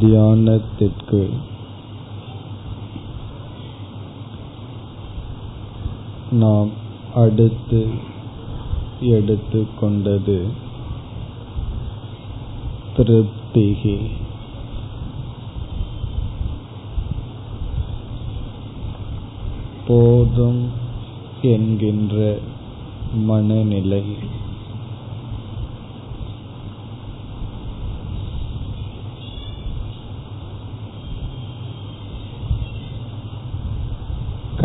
தியானத்திற்கு. நாம் அடுத்து எடுத்து கொண்டது திருப்திகி. போதும் என்கின்ற மனநிலை.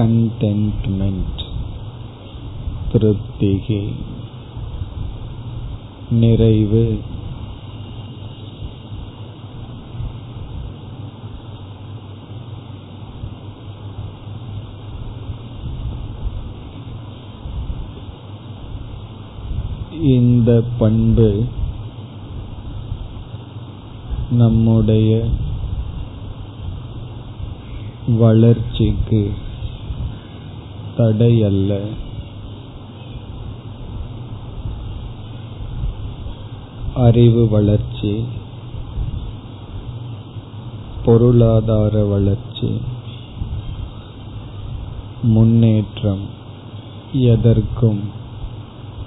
கண்டென்ட்மெண்ட் திருப்திகி. நிறைவு. இந்த பண்பு நம்முடைய வளர்ச்சிக்கு தடையல்ல. அறிவு வளர்ச்சி பொருளாதார வளர்ச்சி முன்னேற்றம் எதற்கும்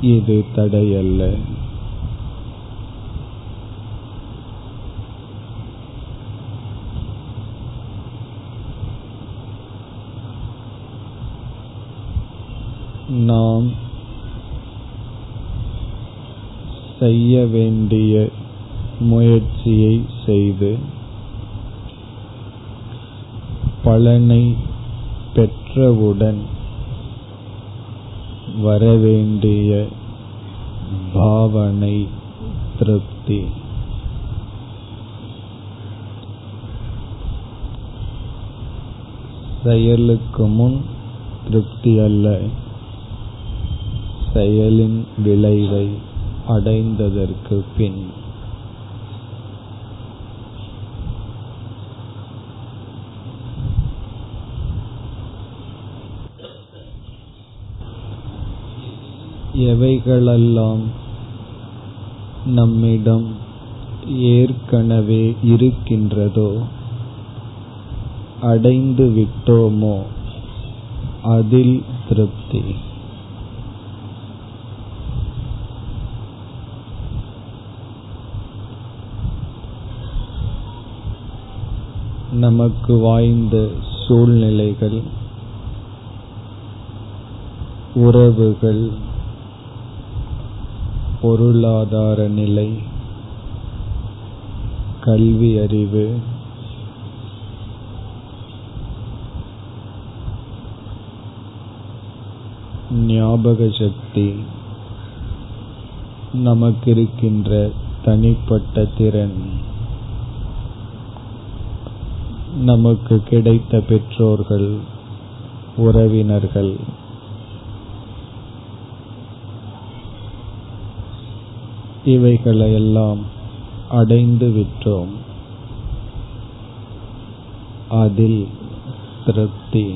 இது தடையல்ல. நாம் செய்ய வேண்டிய முயற்சியை செய்து பலனை பெற்றவுடன் வரவேண்டிய பாவனை திருப்தி. செயலுக்கு முன் திருப்தி அல்ல. செயலின் விளைவை அடைந்ததற்கு பின். எவைகளெல்லாம் நம்மிடம் ஏற்கனவே இருக்கின்றதோ அடைந்து விட்டோமோ அதில் திருப்தி. நமக்கு வாய்ந்த சூழ்நிலைகள் உறவுகள் பொருளாதார நிலை கல்வி அறிவு ஞாபக சக்தி நமக்கு இருக்கின்ற தனிப்பட்ட திறன். நமக்கு கிடைத்த பெற்றோர்கள் உறவினர்கள். இவைகளையெல்லாம் அடைந்து விட்டோம். அதில் திருப்தி.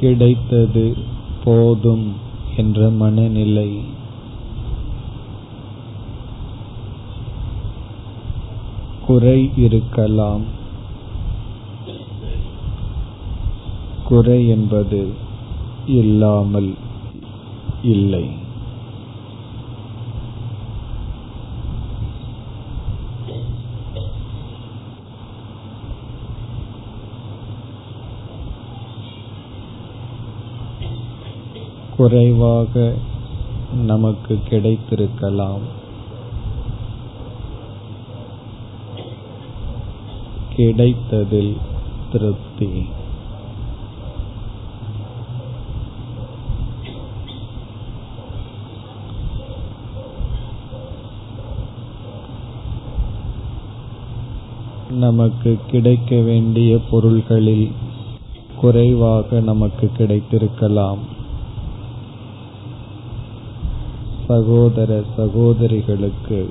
கிடைத்தது போதும் என்ற மனநிலை. குறை இருக்கலாம். குறை என்பது இல்லாமல் இல்லை. குறைவாக நமக்கு கிடைத்திருக்கலாம். கிடைத்ததில் திருப்தி. நமக்கு கிடைக்க வேண்டிய பொருள்களில் குறைவாக நமக்கு கிடைத்திருக்கலாம். சகோதர சகோதரிகளுக்கு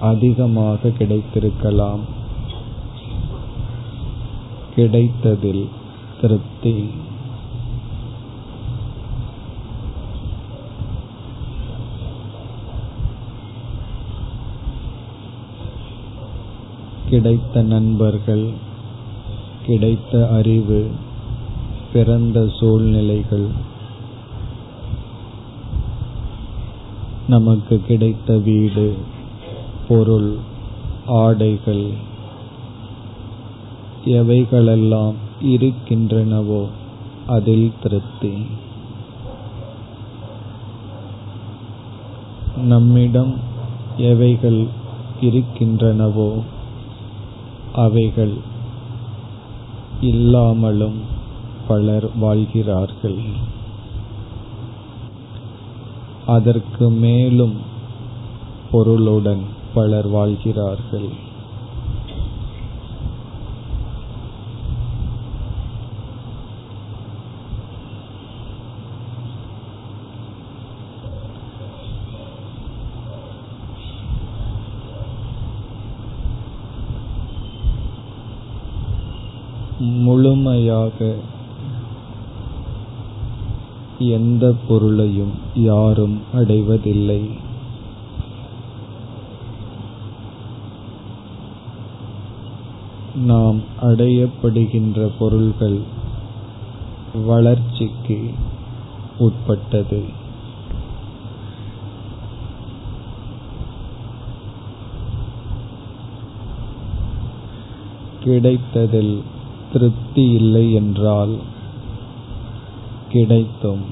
அதிகமாக கிடைத்திருக்கலாம். கிடைத்ததில் திருப்தி. கிடைத்த நண்பர்கள் கிடைத்த அறிவு பிறந்த சூழ்நிலைகள் நமக்கு கிடைத்த வீடு பொருள் ஆடைகள் எவைகளெல்லாம் இருக்கின்றனவோ அதில் திருப்தி. நம்மிடம் எவைகள் இருக்கின்றனவோ அவைகள் இல்லாமலும் பலர் வாழ்கிறார்கள். அதற்கு மேலும் பொருளுடன் பலர் வாழ்கிறார்கள். முழுமையாக எந்த பொருளையும் யாரும் அடைவதில்லை. நாம் அடையப்படுகின்ற பொருள்கள் வளர்ச்சிக்கு உட்பட்டது. கிடைத்ததில் திருப்தி இல்லை என்றால் கிடைத்தும்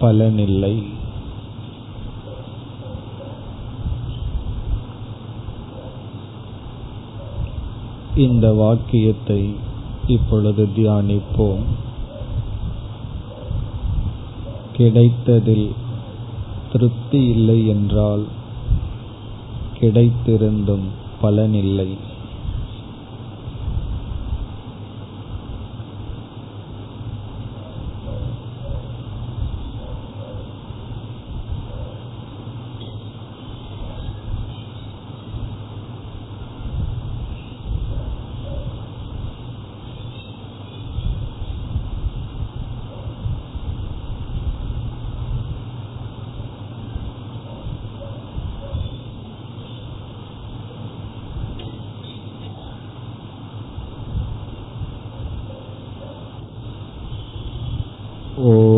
பலனில்லை. இந்த வாக்கியத்தை இப்பொழுது தியானிப்போம். கிடைத்ததில் திருப்தி இல்லை என்றால் கிடைத்திருந்தும் பலனில்லை. Oh.